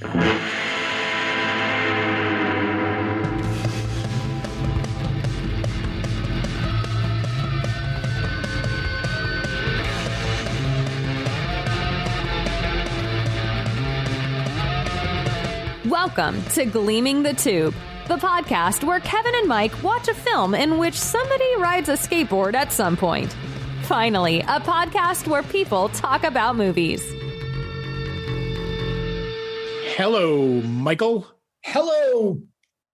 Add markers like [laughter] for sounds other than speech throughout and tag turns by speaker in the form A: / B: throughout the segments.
A: Welcome to Gleaming the Tube, the podcast where Kevin and Mike watch a film in which somebody rides a skateboard at some point. Finally, a podcast where people talk about movies.
B: Hello, Michael.
C: Hello,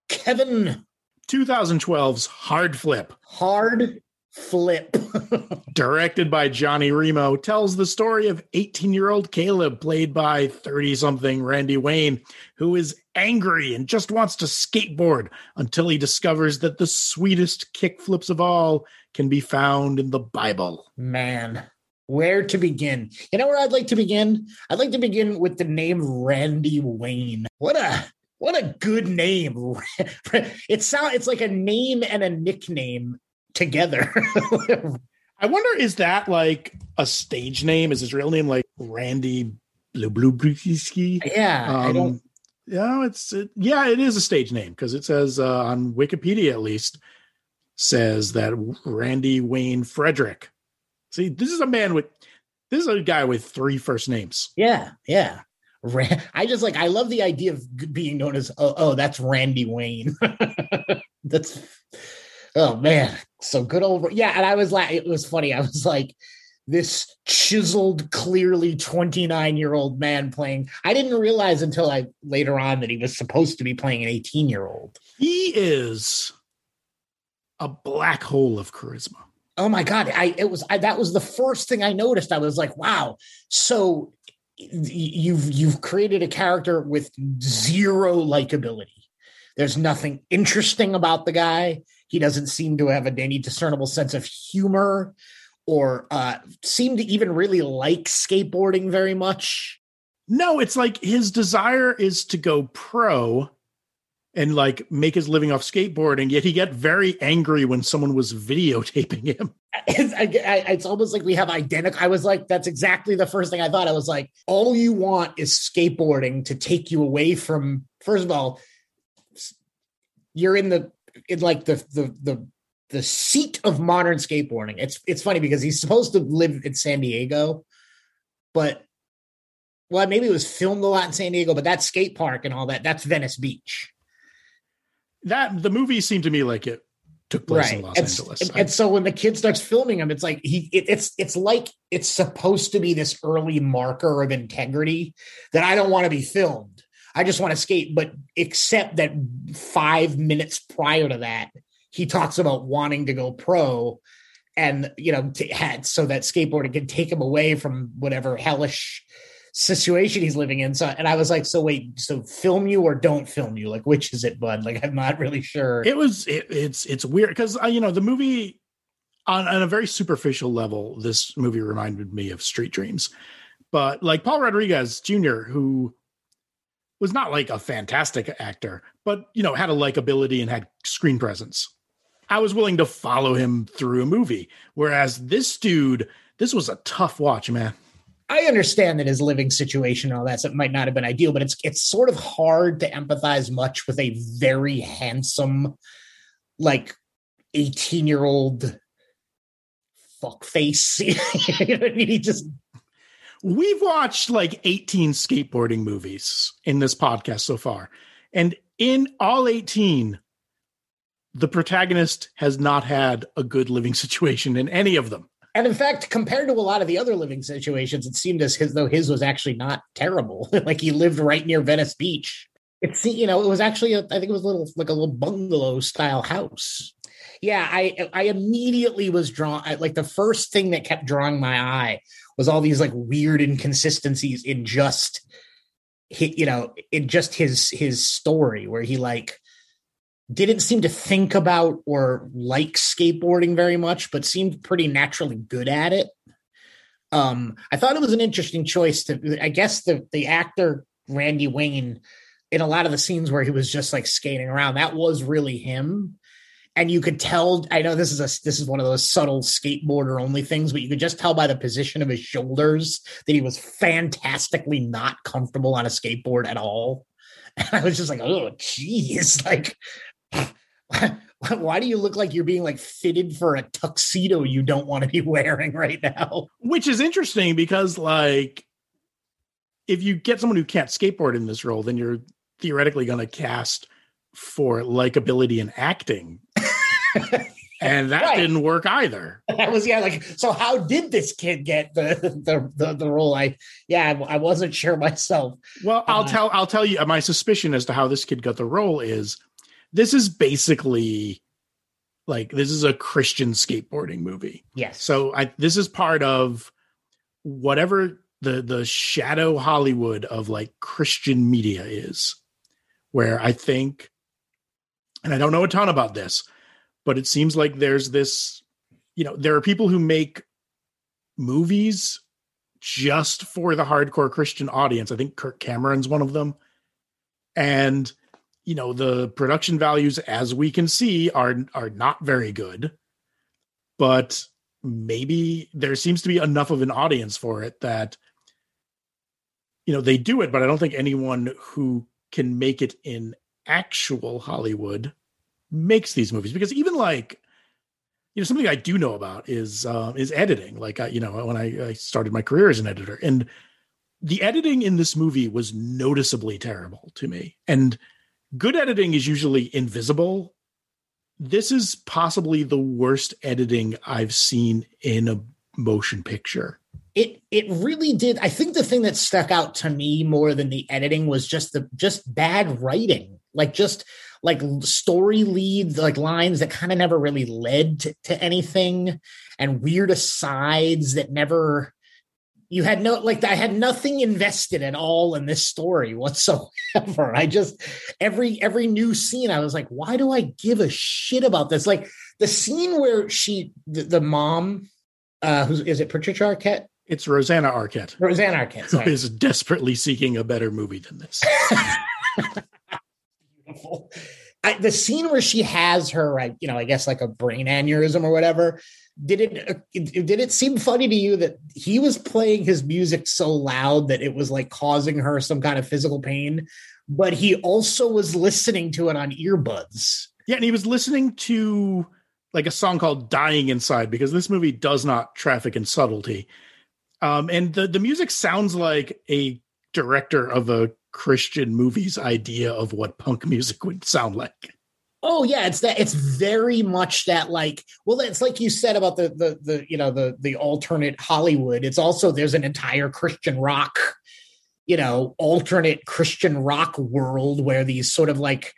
C: Kevin.
B: 2012's Hard Flip,
C: Hard Flip. [laughs]
B: directed by Johnny Remo, tells the story of 18 year old Caleb, played by 30 something Randy Wayne, who is angry and just wants to skateboard until he discovers that the sweetest kickflips of all can be found in the Bible.
C: Man, where to begin? You know where I'd like to begin? I'd like to begin with the name Randy Wayne. What a what a good name. [laughs] It sound it's like a name and a nickname together. [laughs]
B: I wonder, is that like a stage name? Is his real name like Randy Blue
C: Yeah, I
B: Um,
C: don't
B: yeah, it's it, yeah, it is a stage name because it says uh, on Wikipedia at least says that Randy Wayne Frederick. See, this is a man with this is a guy with three first names.
C: Yeah, yeah. Ra- I just like I love the idea of being known as oh, oh that's Randy Wayne. [laughs] that's oh man, so good old yeah. And I was like, it was funny. I was like, this chiseled, clearly twenty nine year old man playing. I didn't realize until I later on that he was supposed to be playing an eighteen year old.
B: He is a black hole of charisma.
C: Oh my god! I it was I, that was the first thing I noticed. I was like, wow. So you've you've created a character with zero likability. There's nothing interesting about the guy. He doesn't seem to have any discernible sense of humor, or uh, seem to even really like skateboarding very much.
B: No, it's like his desire is to go pro and like make his living off skateboarding, yet he got very angry when someone was videotaping him. [laughs]
C: It's, I, I- it's almost like we have identical. I was like, that's exactly the first thing I thought. I was like, all you want is skateboarding to take you away from. First of all, you're in the in like the the the the seat of modern skateboarding. It's it's funny because he's supposed to live in San Diego, but well, maybe it was filmed a lot in San Diego, but that skate park and all that that's Venice Beach.
B: That the movie seemed to me like it took place in Los
C: and,
B: Angeles.
C: And, and so when the kid starts filming him, it's like he it, it's it's like it's supposed to be this early marker of integrity that I don't want to be filmed. I just want to skate, but except that five minutes prior to that, he talks about wanting to go pro and you know to, had so that skateboarding can take him away from whatever hellish situation he's living in. So and I was like, so wait, so film you or don't film you? Like which is it, bud? Like I'm not really sure.
B: it was it, it's it's weird because uh, you know the movie on, on a very superficial level this movie reminded me of street dreams but like paul rodriguez jr who was not like a fantastic actor but you know had a likability and had screen presence i was willing to follow him through a movie whereas this dude this was a tough watch man
C: I understand that his living situation and all that stuff might not have been ideal, but it's it's sort of hard to empathize much with a very handsome, like eighteen year old fuck face. [laughs] you know I mean? He just
B: We've watched like 18 skateboarding movies in this podcast so far. And in all 18, the protagonist has not had a good living [laughs] situation in any of them.
C: And in fact, compared to a lot of the other living situations, it seemed as his though his was actually not terrible. [laughs] like he lived right near Venice Beach. It's you know, it was actually a, I think it was a little like a little bungalow style house. Yeah, I I immediately was drawn like the first thing that kept drawing my eye was all these like weird inconsistencies in just you know, in just his his story where he like didn't seem to think about or like skateboarding very much, but seemed pretty naturally good at it. Um, I thought it was an interesting choice to I guess the the actor Randy Wayne in a lot of the scenes where he was just like skating around, that was really him. and you could tell i know this is a this is one of those subtle skateboarder only things but you could just tell by the position of his shoulders that he was fantastically not comfortable on a skateboard at all [laughs] and i was just like oh geez [laughs] like [laughs] why do you look like you're being like fitted for a tuxedo you don't want to be [laughs] wearing right now
B: which is interesting because like if you get someone who can't skateboard in this role then you're theoretically going to cast for likability and acting [laughs] and that right. didn't work either.
C: That was yeah, like so. How did this kid get the the the, the role? I yeah, I, I, wasn't sure myself.
B: Well, I'll uh, tell I'll tell you my suspicion as to how this kid got the role is this is basically like this is a Christian skateboarding movie.
C: Yes.
B: So I this is part of whatever the the shadow Hollywood of like Christian media is, where I think, and I don't know a ton about this but it seems like there's this you know there are people who make movies just for the hardcore christian audience i think kirk cameron's one of them and you know the production values as we can see are are not very good but maybe there seems to be enough of an audience for it that you know they do it but i don't think anyone who can make it in actual hollywood makes these movies because even like you know something I do know about is uh, is editing. Like I, you know when I, I started my career as an editor, and the editing in this movie was noticeably terrible to me. And good editing is usually invisible. This is possibly the worst editing I've seen in a motion picture.
C: It it really did. I think the thing that stuck out to me more than the editing was just the just bad writing. Like just like story leads, like lines that kind of never really led to, to anything, and weird asides that never you had no like I had nothing invested at all in this story whatsoever. [laughs] I just every every new scene I was like, why do I give a shit about this? Like the scene where she the, the mom uh who's is it Patricia Arquette?
B: It's Rosanna Arquette.
C: Rosanna Arquette
B: sorry. who is desperately seeking a better movie than this.
C: beautiful. [laughs] I, the scene where she has her, you know, I guess like a brain aneurysm or whatever. Did it, uh, did it seem funny to you that he was playing his music so loud that it was like causing her some kind of physical pain, but he also was listening to it on earbuds.
B: Yeah, and he was listening to like a song called "Dying Inside" because this movie does not traffic in subtlety. Um, and the the music sounds like a director of a Christian movie's idea of what punk [laughs] music would sound like.
C: Oh yeah, it's that it's very much that like well it's like you said about the the the you know the the alternate Hollywood. It's also there's an entire Christian rock, you know, alternate Christian rock world where these sort of like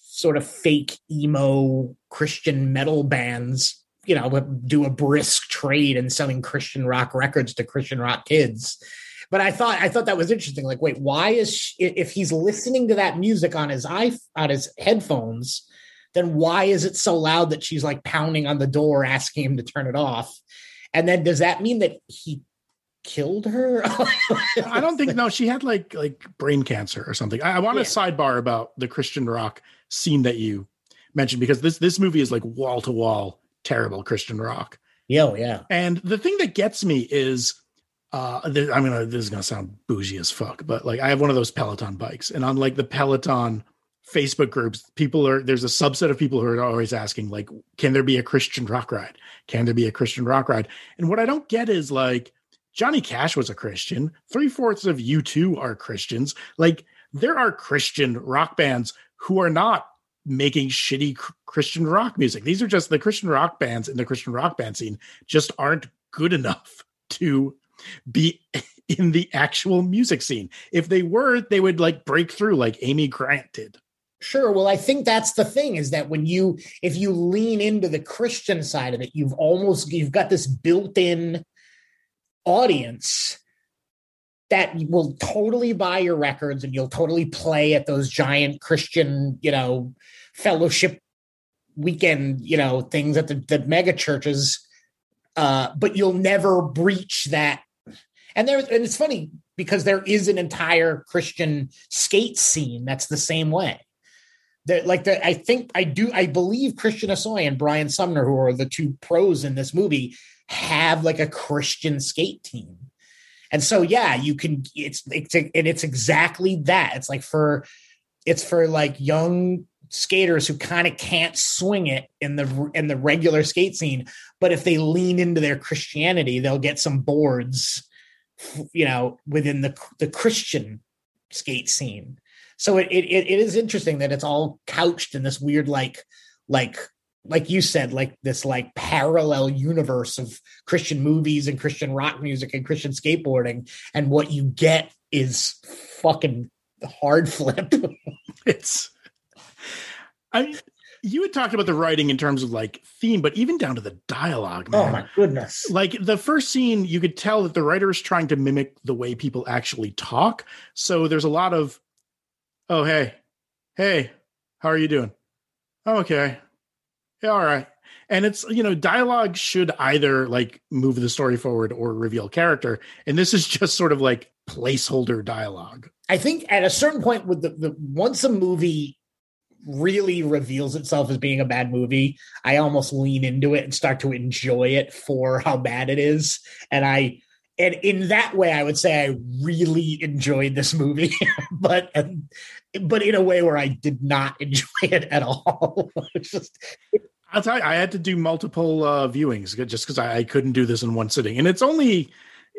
C: sort of fake emo Christian metal bands, you know, do a brisk trade in selling Christian rock records to Christian rock kids but I thought I thought that was interesting. Like, wait, why is she, if he's listening to that music on his i on his headphones, then why is it so loud that she's like pounding on the door asking him to turn it off? And then does that mean that he killed her?
B: I don't think no. She had like like brain cancer or something. I, I want yeah. a sidebar about the Christian rock scene that you mentioned because this this movie is like wall to wall terrible Christian rock.
C: Yeah, oh, yeah.
B: And the thing that gets me is uh i'm gonna this is gonna sound bougie as fuck but like i have one of those peloton bikes and on like the peloton facebook groups people are there's a subset of people who are always asking like can there be a christian rock ride? Can there be a christian rock ride? And what i don't get is like johnny cash was a christian. Three-fourths of U2 are christians. Like there are christian rock bands who are not making shitty christian rock music. These are just the christian rock bands in the christian rock band scene just aren't good enough [laughs] to be [laughs] in the actual music scene. If they were, they would like break through like Amy Grant did.
C: Sure. Well, I think that's the thing is that when you if you lean into the Christian side of it, you've almost you've got this built-in audience that will totally buy your records and you'll totally play at those giant Christian, you know, fellowship weekend, you know, things at the, the mega churches. Uh, but you'll never breach that and there, and it's funny because there is an entire Christian skate scene that's the same way. that like the I think I do I believe Christian Hosoi and Brian Sumner, who are the two pros in this movie, have like a Christian skate team. And so yeah, you can it's it's and it's exactly that. It's like for it's for like young skaters who kind of can't swing it in the in the regular skate scene, but if they lean into their Christianity, they'll get some boards you know within the the Christian skate scene. So it, it it is interesting that it's all couched in this weird like like like you said like this like parallel universe of Christian movies and Christian rock music and Christian skateboarding and what you get is fucking hard flip. [laughs]
B: it's I you had talked about the writing in terms of like theme, but even down to the dialogue, oh,
C: man. Oh my goodness.
B: Like the first scene, you could tell that the writer is trying to mimic the way people actually talk. So there's a lot of, oh, hey, hey, how are you doing? Oh, okay. Yeah, all right. And it's, you know, dialogue should either like move the story forward or reveal character. And this is [laughs] just sort of like placeholder dialogue.
C: I think at a certain point with the, the once a movie really reveals itself as being a bad movie, I almost lean into it and start to enjoy it for how bad it is. And I and in that way I would say I really enjoyed this movie, [laughs] but but in a way where I did not enjoy it at all. [laughs] just
B: I'll tell you, I had to do multiple uh, viewings just because I, I couldn't do this in one sitting, and it's only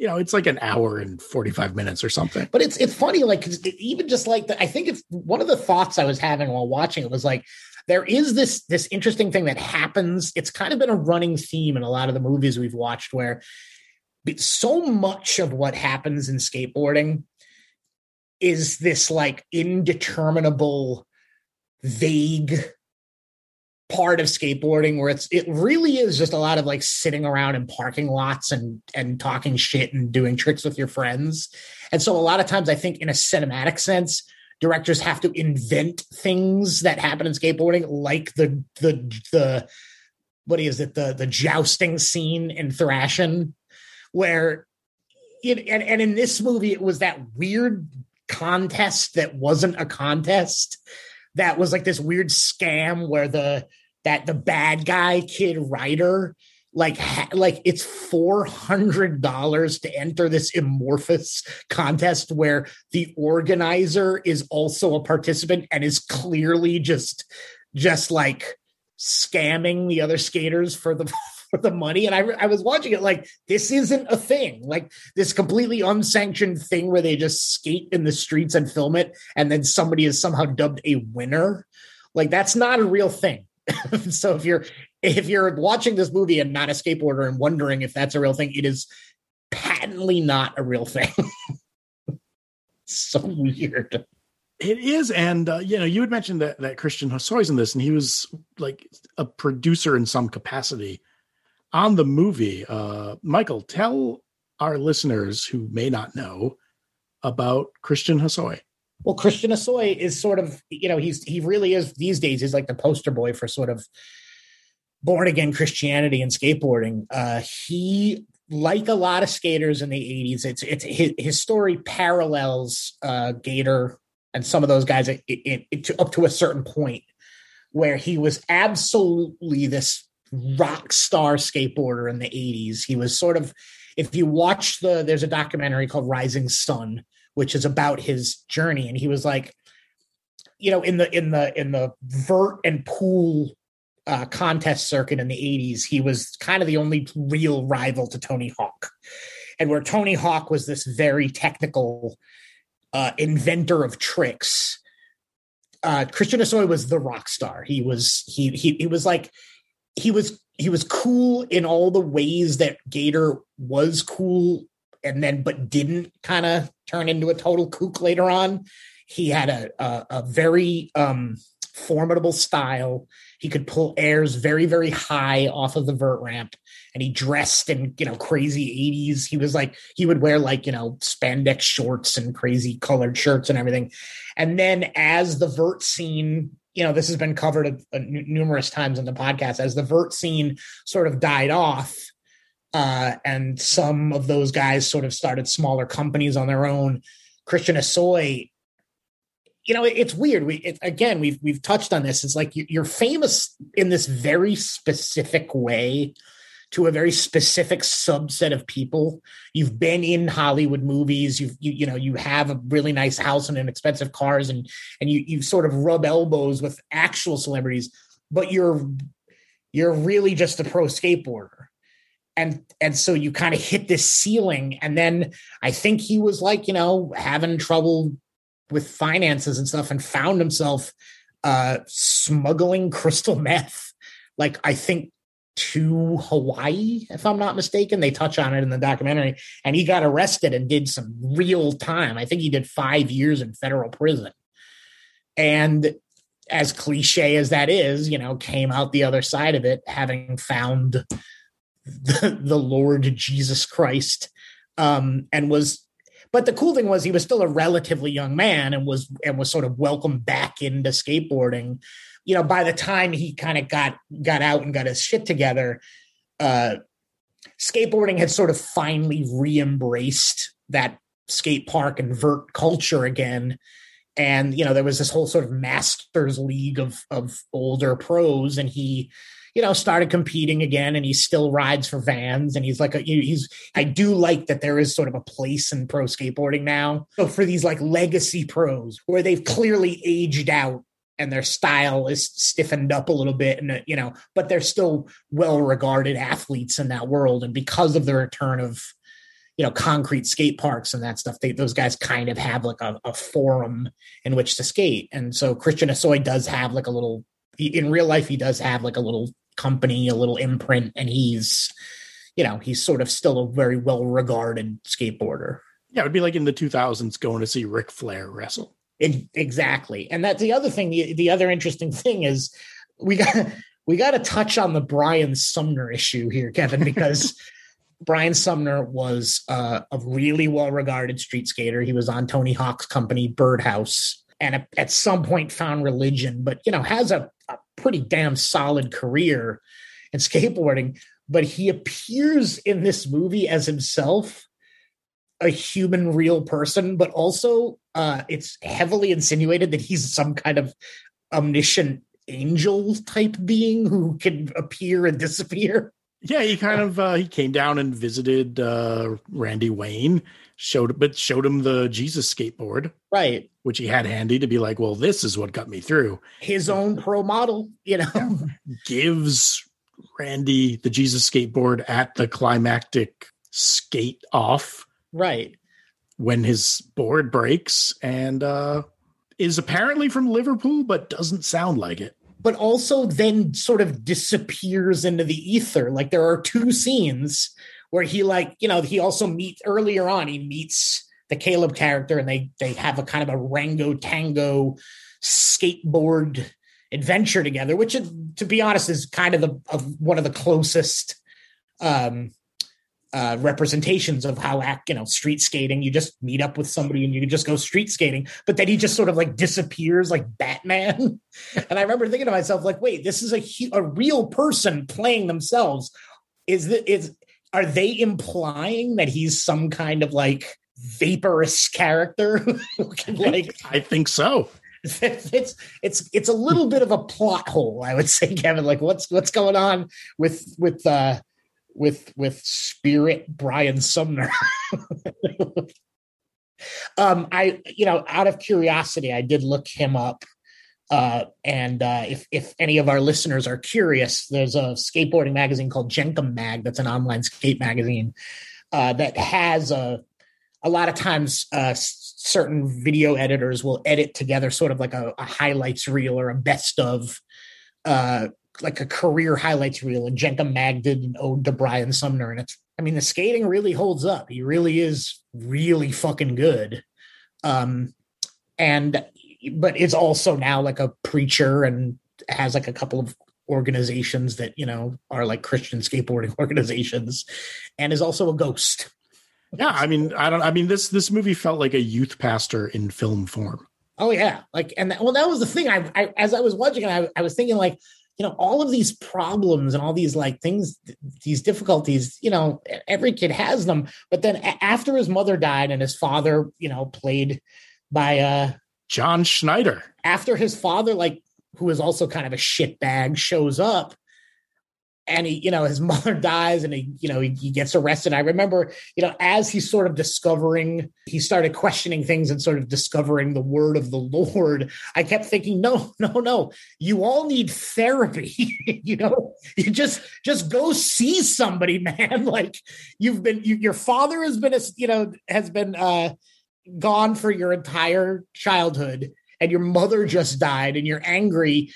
B: you know, it's like an hour and 45 minutes or something.
C: But it's it's funny, like even just like the, I think it's one of the thoughts I was having while watching it was like there is this this interesting thing that happens. It's kind of been a running theme in a lot of the movies we've watched where so much of what happens in skateboarding is this like indeterminable, vague part of skateboarding where it's it really is just a lot of like sitting around in parking lots and and talking shit and doing tricks with your friends. And so a lot of times I think in a cinematic sense directors have to invent things that happen in skateboarding like the the the what is it the the jousting scene in Thrashin where it, and, and in this movie it was that weird contest that wasn't a contest that was like this weird scam where the that the bad guy kid Ryder like ha- like it's four hundred dollars to enter this amorphous contest where the organizer is also a participant and is clearly just just like scamming the other skaters for the [laughs] for the money. And I, I was watching it like this isn't a thing. Like this completely unsanctioned thing where they just skate in the streets and film it and then somebody is somehow dubbed a winner. Like that's not a real thing [laughs] so if you're if you're watching this movie and not a skateboarder and wondering if that's a real thing, it is patently not a real thing. [laughs] so weird.
B: It is, and uh, you know, you had mentioned that that Christian Hosoi's in this, and he was like a producer in some capacity on the movie. Uh, Michael, tell our listeners who may not know about Christian Hosoi.
C: Well, Christian Hosoi is sort of, you know, he's he really is these days. He's like the poster boy for sort of born again Christianity and skateboarding. Uh, he, like a lot of skaters in the '80s, it's it's his, story parallels uh, Gator and some of those guys it, up to a certain point where he was absolutely this rock star skateboarder in the 80s. He was sort of, if you watch the, there's a documentary called Rising Sun which is about his journey. And he was like, you know, in the in the in the vert and pool uh, contest circuit in the 80s, he was kind of the only real rival to Tony Hawk. And where Tony Hawk was this very technical uh, inventor of tricks, uh, Christian Hosoi was the rock star. He was he he he was like he was he was cool in all the ways that Gator was cool and then but didn't kind of turn into a total kook later on. He had a a, a very um, formidable style. He could pull airs very very high off of the vert ramp, and he dressed in you know crazy eighties. He was like he would wear like you know spandex shorts and crazy colored shirts and everything. And then as the vert scene you know, this has been covered numerous times in the podcast as the vert scene sort of died off uh, and some of those guys sort of started smaller companies on their own. Christian Hosoi you know, it's weird. We it, again, we've we've touched on this. It's like you're famous in this very specific way to a very specific subset of people. You've been in Hollywood movies. You've you, you know you have a really nice house and an expensive cars, and and you you sort of rub elbows with actual celebrities, but you're you're really just a pro skateboarder and and so you kind of hit this ceiling and then i think he was like you know having trouble with finances and stuff and found himself uh smuggling crystal [laughs] meth like i think to hawaii if i'm not mistaken. They touch on it in the documentary and he got arrested and did some real time. I think he did five years in federal prison. And as cliche as that is you know came out the other side of it having found the, [laughs] the Lord Jesus Christ, um, and was. But the cool thing was he was still a relatively young man and was and was sort of welcomed back into skateboarding. You know, by the time he kind of got got out and got his shit together, uh, skateboarding had sort of finally re-embraced that skate park and vert culture again and you know there was this whole sort of masters league of of older pros and he you know, started competing again and he still rides for vans and he's like a he's I do like that there is sort of a place in pro skateboarding now. So for these like legacy pros where they've clearly aged out and their style is stiffened up a little bit and you know, but they're still well regarded athletes in that world and because of the return of you know concrete skate parks and that stuff they, those guys kind of have like a, a forum in which to skate and so christian hosoi does have like a little in real life he does have like a little company, a little imprint, and he's, you know, he's sort of still a very well regarded skateboarder.
B: Yeah, it would be like in the 2000s going to see Ric Flair wrestle.
C: It, exactly. And that's the other thing. The, the other interesting thing is we got [laughs] we got to touch on the Brian Sumner issue here, Kevin, because [laughs] Brian Sumner was uh, a really well regarded street skater. He was on Tony Hawk's company, Birdhouse, and at some point found religion, but you know has a, a pretty damn solid career in skateboarding. But he appears in this movie as himself a human, real person, but also uh, it's heavily insinuated that he's some kind of omniscient angel type being who can appear and disappear.
B: Yeah, he kind of uh, he came down and visited uh, Randy Wayne, showed but showed him the Jesus skateboard,
C: right?
B: Which he had handy to be like, well, this is what got me through.
C: His own pro model, you know,
B: gives Randy the Jesus skateboard at the climactic skate off,
C: right?
B: When his board breaks and uh, is apparently from Liverpool, but doesn't sound like it
C: but also then sort of disappears into the ether. Like there are two scenes where he like, you know, he also meets earlier on, he meets the Caleb character and they they have a kind of a Rango Tango skateboard adventure together, which to be honest is kind of the of one of the closest um uh, representations of how you know street skating you just meet up with somebody and you just go street skating but then he just sort of like disappears like batman. [laughs] And i remember thinking to myself like wait this is a a real person playing themselves. Is that is are they implying that he's some kind of like vaporous character [laughs]
B: can, like i think so [laughs]
C: it's it's it's a little bit of a plot hole i would say kevin like what's what's going on with with uh with with spirit Brian Sumner. [laughs] um, I you know out of curiosity, I did look him up. Uh, and uh, if if any of our listeners are curious, there's a skateboarding magazine called Jenkem Mag that's an online skate magazine uh, that has a a lot of times uh, certain video editors will edit together sort of like a, a highlights reel or a best of uh, like a career highlights reel, and Jenkem Mag did an ode to Brian Sumner, and it's I mean the skating really holds up. He really is really fucking good. Um, and but it's also now like a preacher and has like a couple of organizations that you know are like Christian skateboarding [laughs] organizations, and is also a ghost.
B: Yeah, I mean, I don't. I mean, this this movie felt like a youth pastor in film form.
C: Oh yeah, like and that, well, that was the thing. I, I as I was watching it, I, I was thinking like, you know all of these problems and all these like things these difficulties you know every kid has them but then after his mother died and his father you know played by uh
B: John Schneider.
C: After his father, like, who is also kind of a shitbag, shows up, and he, you know, his [laughs] mother dies and he, you know, he, he, gets arrested. I remember, you know, as he's sort of discovering, he started questioning things and sort of discovering the word of the Lord. I kept thinking, no, [laughs] no, no, you all need therapy. [laughs] you know, you just, just go see somebody, man. Like you've been, you, your father has been, a, you know, has been, uh, gone for your entire childhood and your mother just died and you're angry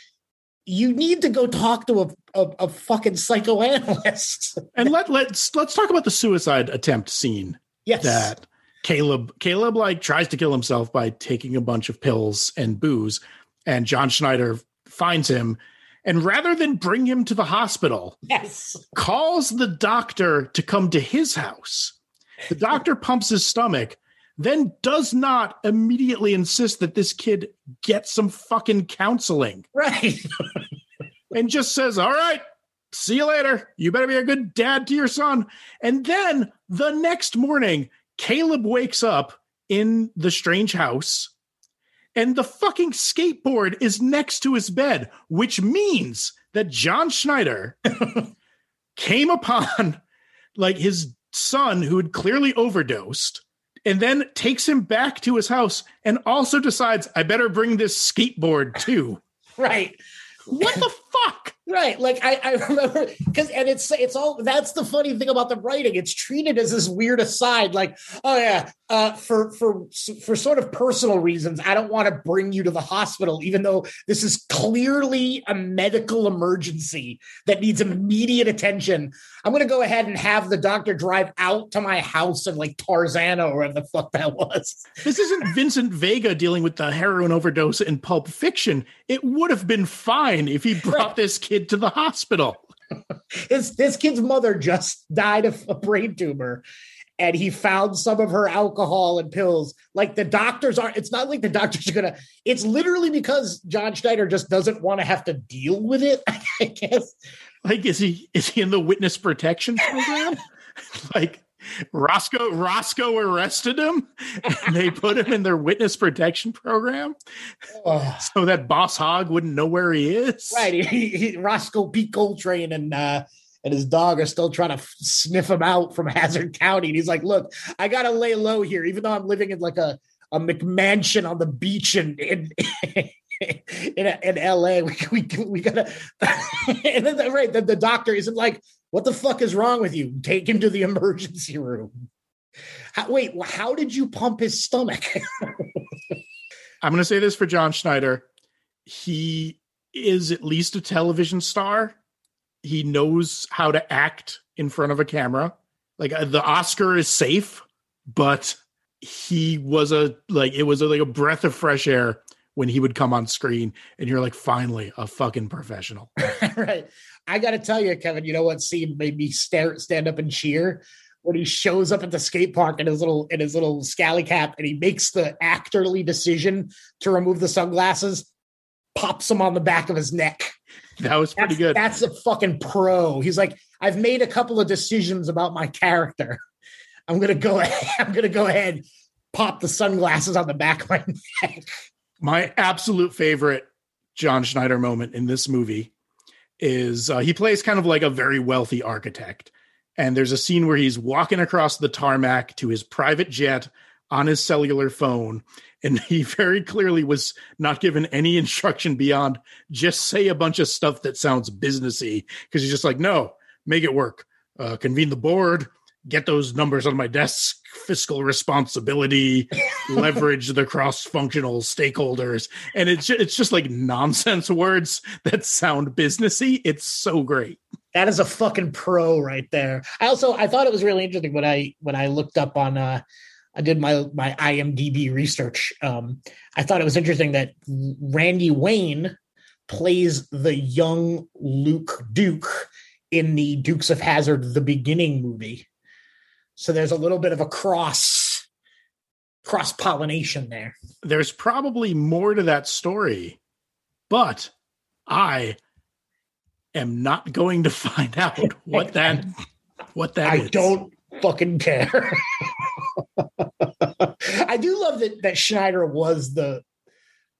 C: you need to go talk to a, a, a fucking psychoanalyst. [laughs]
B: and let let's let's talk about the suicide attempt scene.
C: Yes.
B: That Caleb Caleb like tries to kill himself by taking a bunch of pills and booze, and John Schneider finds him and rather than bring him to the hospital,
C: yes,
B: calls the doctor to come to his house. The doctor pumps his stomach, then does not immediately insist that this kid get some fucking counseling.
C: Right. [laughs]
B: and just says, All right, see you later. You better be a good dad to your son. And then the next morning, Caleb wakes up in the strange house and the fucking skateboard is next to his bed, which means that John Schneider [laughs] came upon like his son who had clearly overdosed and then takes him back to his house and also decides I better bring this skateboard too. [laughs]
C: right.
B: What the fuck?
C: Right. Like I, I [laughs] remember because and it's it's all that's the funny thing about the writing. It's treated as this weird aside, like, oh yeah, uh, for for for sort of personal reasons, I don't want to bring you to the hospital, even though this is clearly a medical emergency that needs immediate attention. I'm gonna go ahead and have the doctor drive out to my house in like Tarzana or whatever the fuck that was.
B: This isn't Vincent Vega dealing with the heroin overdose in Pulp Fiction. It would have been fine if he brought this kid kid to the hospital. [laughs]
C: this this kid's mother just died of a brain tumor and he found some of her alcohol and pills. Like the doctors are, it's not like the doctors are gonna, it's literally because John Schneider just doesn't want to have to deal with it, [laughs] I guess.
B: Like, is he is he in the witness protection program? [laughs] like Roscoe Roscoe arrested him and [laughs] they put him in their witness protection program oh. so that Boss Hog wouldn't know where he is.
C: Right. He, he, Roscoe Pete Coltrane and uh and his dog are still trying to sniff him out from [laughs] Hazzard County. And he's like, look, I gotta lay low here, even though I'm living in like a, a McMansion on the beach in in, [laughs] in, in LA. We, we, we gotta and then right, the, the doctor isn't like, what the fuck is wrong with you? Take him to the [laughs] emergency room. How, wait, how did you pump his stomach? [laughs]
B: I'm going to say this for John Schneider. He is at least a television star. He knows how to act in front of a camera. Like uh, the Oscar is safe, but he was a like it was a, like a breath of fresh air when he would come on screen and you're like finally a fucking professional. [laughs]
C: right. I got to tell you, Kevin, you know what scene made me stare, stand up and cheer? When he shows up at the skate park in his little in his little scally cap and he makes the actorly decision to remove the sunglasses, pops him on the back of his neck.
B: That was pretty
C: that's,
B: good.
C: That's a fucking pro. He's like, I've made a couple of decisions about my character. I'm gonna go ahead. [laughs] I'm gonna go ahead, pop the sunglasses on the back of my [laughs] neck.
B: My absolute favorite John Schneider moment in this movie is uh, he plays kind of like a very wealthy architect. And there's a scene where he's walking across the tarmac to his private jet on his cellular phone. And [laughs] he very clearly was not given any instruction beyond just say a bunch of stuff that sounds businessy. Because he's just like, no, make it work. Uh, convene the board, get those numbers on my desk, fiscal responsibility, [laughs] leverage the cross-functional stakeholders, and it's just, it's just like nonsense words that sound businessy. It's so great.
C: That is a fucking pro right there. I also I thought it was really interesting when I when I looked up on uh I did my my IMDb research. Um, I thought it was interesting that Randy Wayne plays the young Luke Duke in the Dukes of Hazzard the beginning movie. So there's a little bit of a cross cross pollination there.
B: There's probably more to that story, but I am not going to [laughs] find out what that what that
C: I
B: is.
C: don't fucking care. [laughs] I do love that that Schneider was the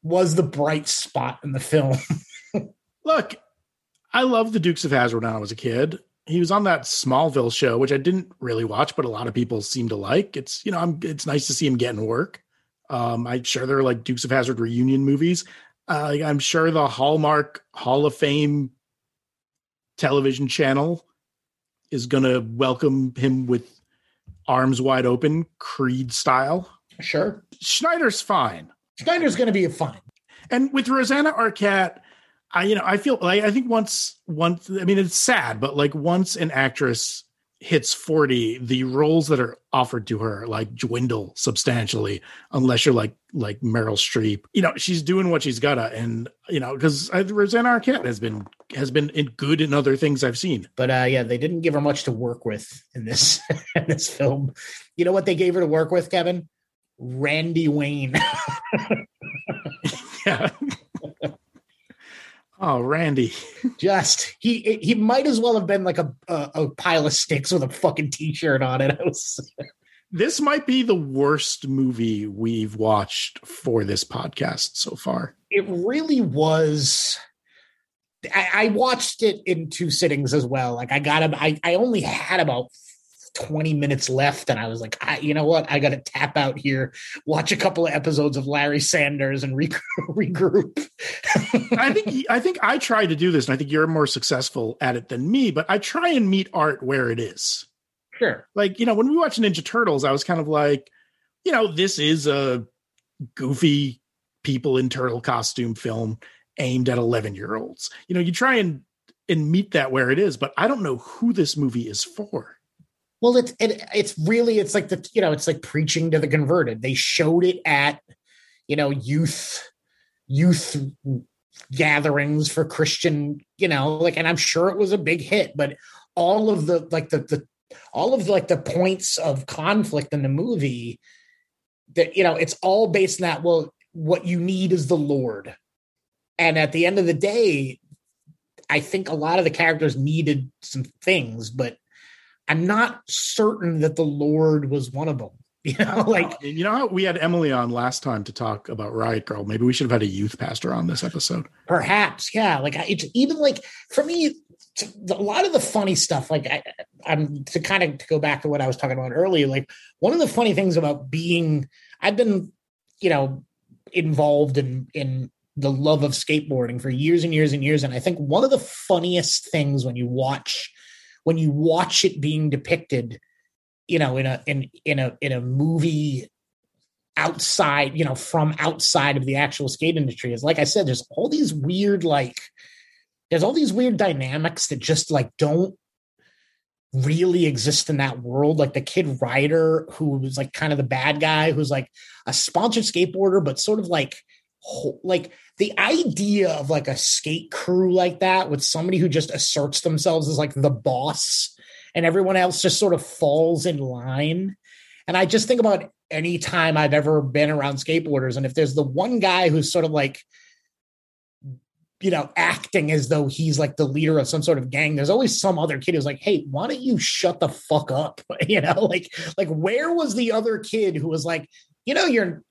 C: was the bright spot in the film. [laughs]
B: Look, I loved the Dukes of Hazzard when I was a kid. He was on that Smallville show, which I didn't really watch, but a lot of people seem to like. It's you know, I'm it's nice to see him getting work. Um, I'm sure there are like Dukes of Hazzard reunion movies. Uh, I'm sure the Hallmark Hall of Fame television channel is going to welcome him with arms wide open, Creed style.
C: Sure.
B: Schneider's fine.
C: Schneider's going to be fine.
B: And with Rosanna Arquette, I you know I feel like I think once once I mean it's sad, but like once an actress hits 40 the roles that are offered to her like dwindle substantially unless you're like like meryl streep. You know she's doing what she's gotta and you know because rosanna arquette has been has been in good in other things i've seen.
C: But uh yeah they didn't give her much to work with in this [laughs] in this film. You know what they gave her to work with kevin? Randy wayne. [laughs] [laughs]
B: Yeah Oh, Randy! [laughs]
C: Just he he might as well have been like a a, a pile of sticks with a fucking t-shirt on it. [laughs] Was...
B: this might be the worst movie we've watched for this podcast so far.
C: It really was. I, I watched it in two sittings as well. Like I got him. I I only had about 20 minutes left and i was like I, you know what? I gotta tap out here watch a couple of episodes of larry sanders and re- [laughs] regroup.
B: I think [laughs] i think i try to do this and i think you're more successful at it than me but i try and meet art where it is.
C: Sure.
B: Like you know when we watch ninja turtles i was kind of like you know this is a goofy people in turtle costume film aimed at 11 year olds you know you try and and meet that where it is but i don't know who this movie is for
C: well, it's it, it's really it's like the you know it's like preaching to the converted. They showed it at you know youth youth gatherings for Christian you know like and I'm sure it was a big hit, but all of the like the the all of like the points of conflict in the movie that you know it's all based on that. Well, what you need is the Lord, and at the end of the day, I think a lot of the characters needed some things, but I'm not certain that the Lord was one of them. [laughs] You know, like
B: you know how we had Emily on last time to talk about Riot Girl. Maybe we should have had a youth pastor on this episode.
C: Perhaps, yeah. Like it's even like for me, a lot of the funny stuff. Like I, I'm to kind of to go back to what I was talking about earlier. Like one of the funny things about being, I've been, you know, involved in in the love of skateboarding for years and years and years, and I think one of the funniest things when you watch when you watch it being depicted, you know, in a in in a in a movie outside, you know, from outside of the actual skate industry is like I said, there's all these weird like there's all these weird dynamics that just like don't really exist in that world. Like the kid rider who was like kind of the bad guy, who's like a sponsored skateboarder, but sort of like like the idea of like a skate crew like that with somebody who just asserts themselves as like the boss and everyone else just sort of falls in line. And I just think about any time I've ever been around skateboarders, and if there's the one guy who's sort of like, you know, acting as though he's like the leader of some sort of gang, there's always some other kid who's like, "Hey, why don't you shut the fuck up?" [laughs] You know, like, like where was the other kid who was like, you know, you're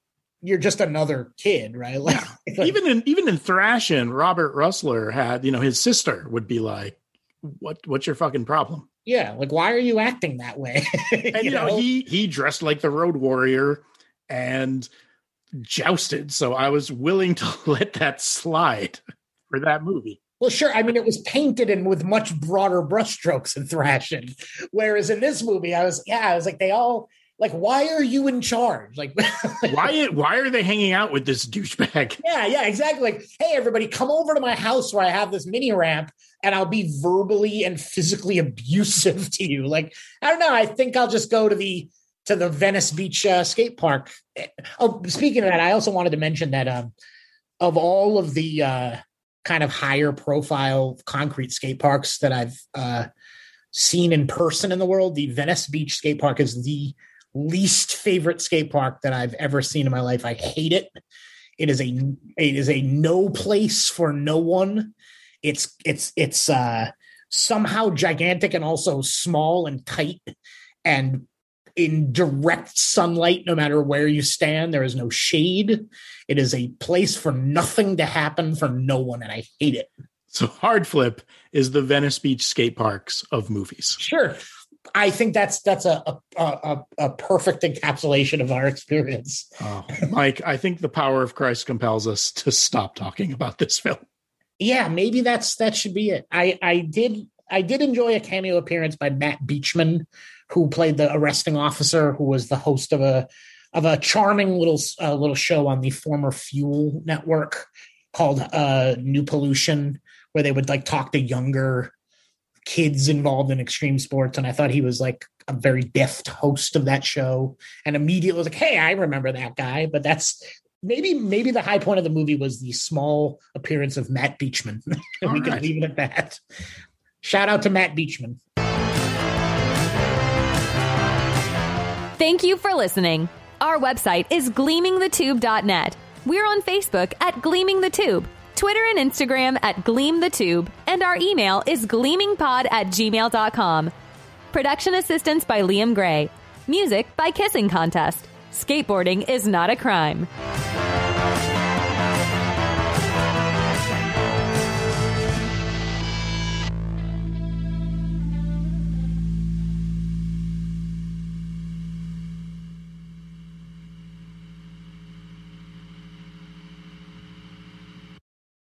C: you're just another kid, right? [laughs] Like,
B: yeah. even in even in Thrashin, Robert Rusler had, you know, his sister would be like, "What what's your fucking problem?"
C: Yeah, like why are you acting that way? [laughs]
B: and you know, know, he he dressed like the Road Warrior and jousted, so I was willing to [laughs] let that slide for that movie.
C: Well, sure. I mean, it was painted and with much broader brushstrokes in Thrashin, whereas in this movie, I was yeah, I was like they all like why are you in charge? Like [laughs]
B: why why are they hanging out with this douchebag? [laughs]
C: Yeah yeah exactly. Like hey everybody come over to my house where i have this mini ramp and i'll be verbally and physically abusive [laughs] to you. Like i don't know. I think i'll just go to the to the venice beach uh, skate park. Oh speaking of that i also wanted to mention that um of all of the uh kind of higher profile concrete skate parks that i've uh seen in person in the world the venice beach skate park is the least favorite skate park that I've ever seen in my life. I hate it. It is a it is a no place for no one. It's it's it's uh somehow gigantic and also small and tight and in direct sunlight no matter where you stand. There is no shade. It is a place for nothing to happen for no one, and I hate it.
B: So hard flip is the Venice Beach skate parks of movies.
C: Sure. I think that's that's a a, a, a perfect encapsulation of our experience.
B: Oh, Mike, I think the power of Christ compels us to stop talking about this film.
C: Yeah, maybe that's that should be it. I I did I did enjoy a cameo appearance by Matt Beachman, who played the arresting officer, who was the host of a of a charming little uh, little show on the former Fuel network called uh, New Pollution, where they would like talk to younger kids involved in extreme sports. And I thought he was like a very deft host of that show. And immediately was like, hey, I remember that guy. But that's maybe maybe the high point of the movie was the small appearance of Matt Beachman. [laughs] and we right. could leave it at that. Shout out to Matt Beachman.
A: Thank you for listening. Our website is gleamingthetube.net. We're on Facebook at Gleaming the Tube Twitter and Instagram at Gleam the Tube, and our email is gleamingpod at gmail.com. Production assistance by Liam Gray. Music by Kissing Contest. Skateboarding is not a crime.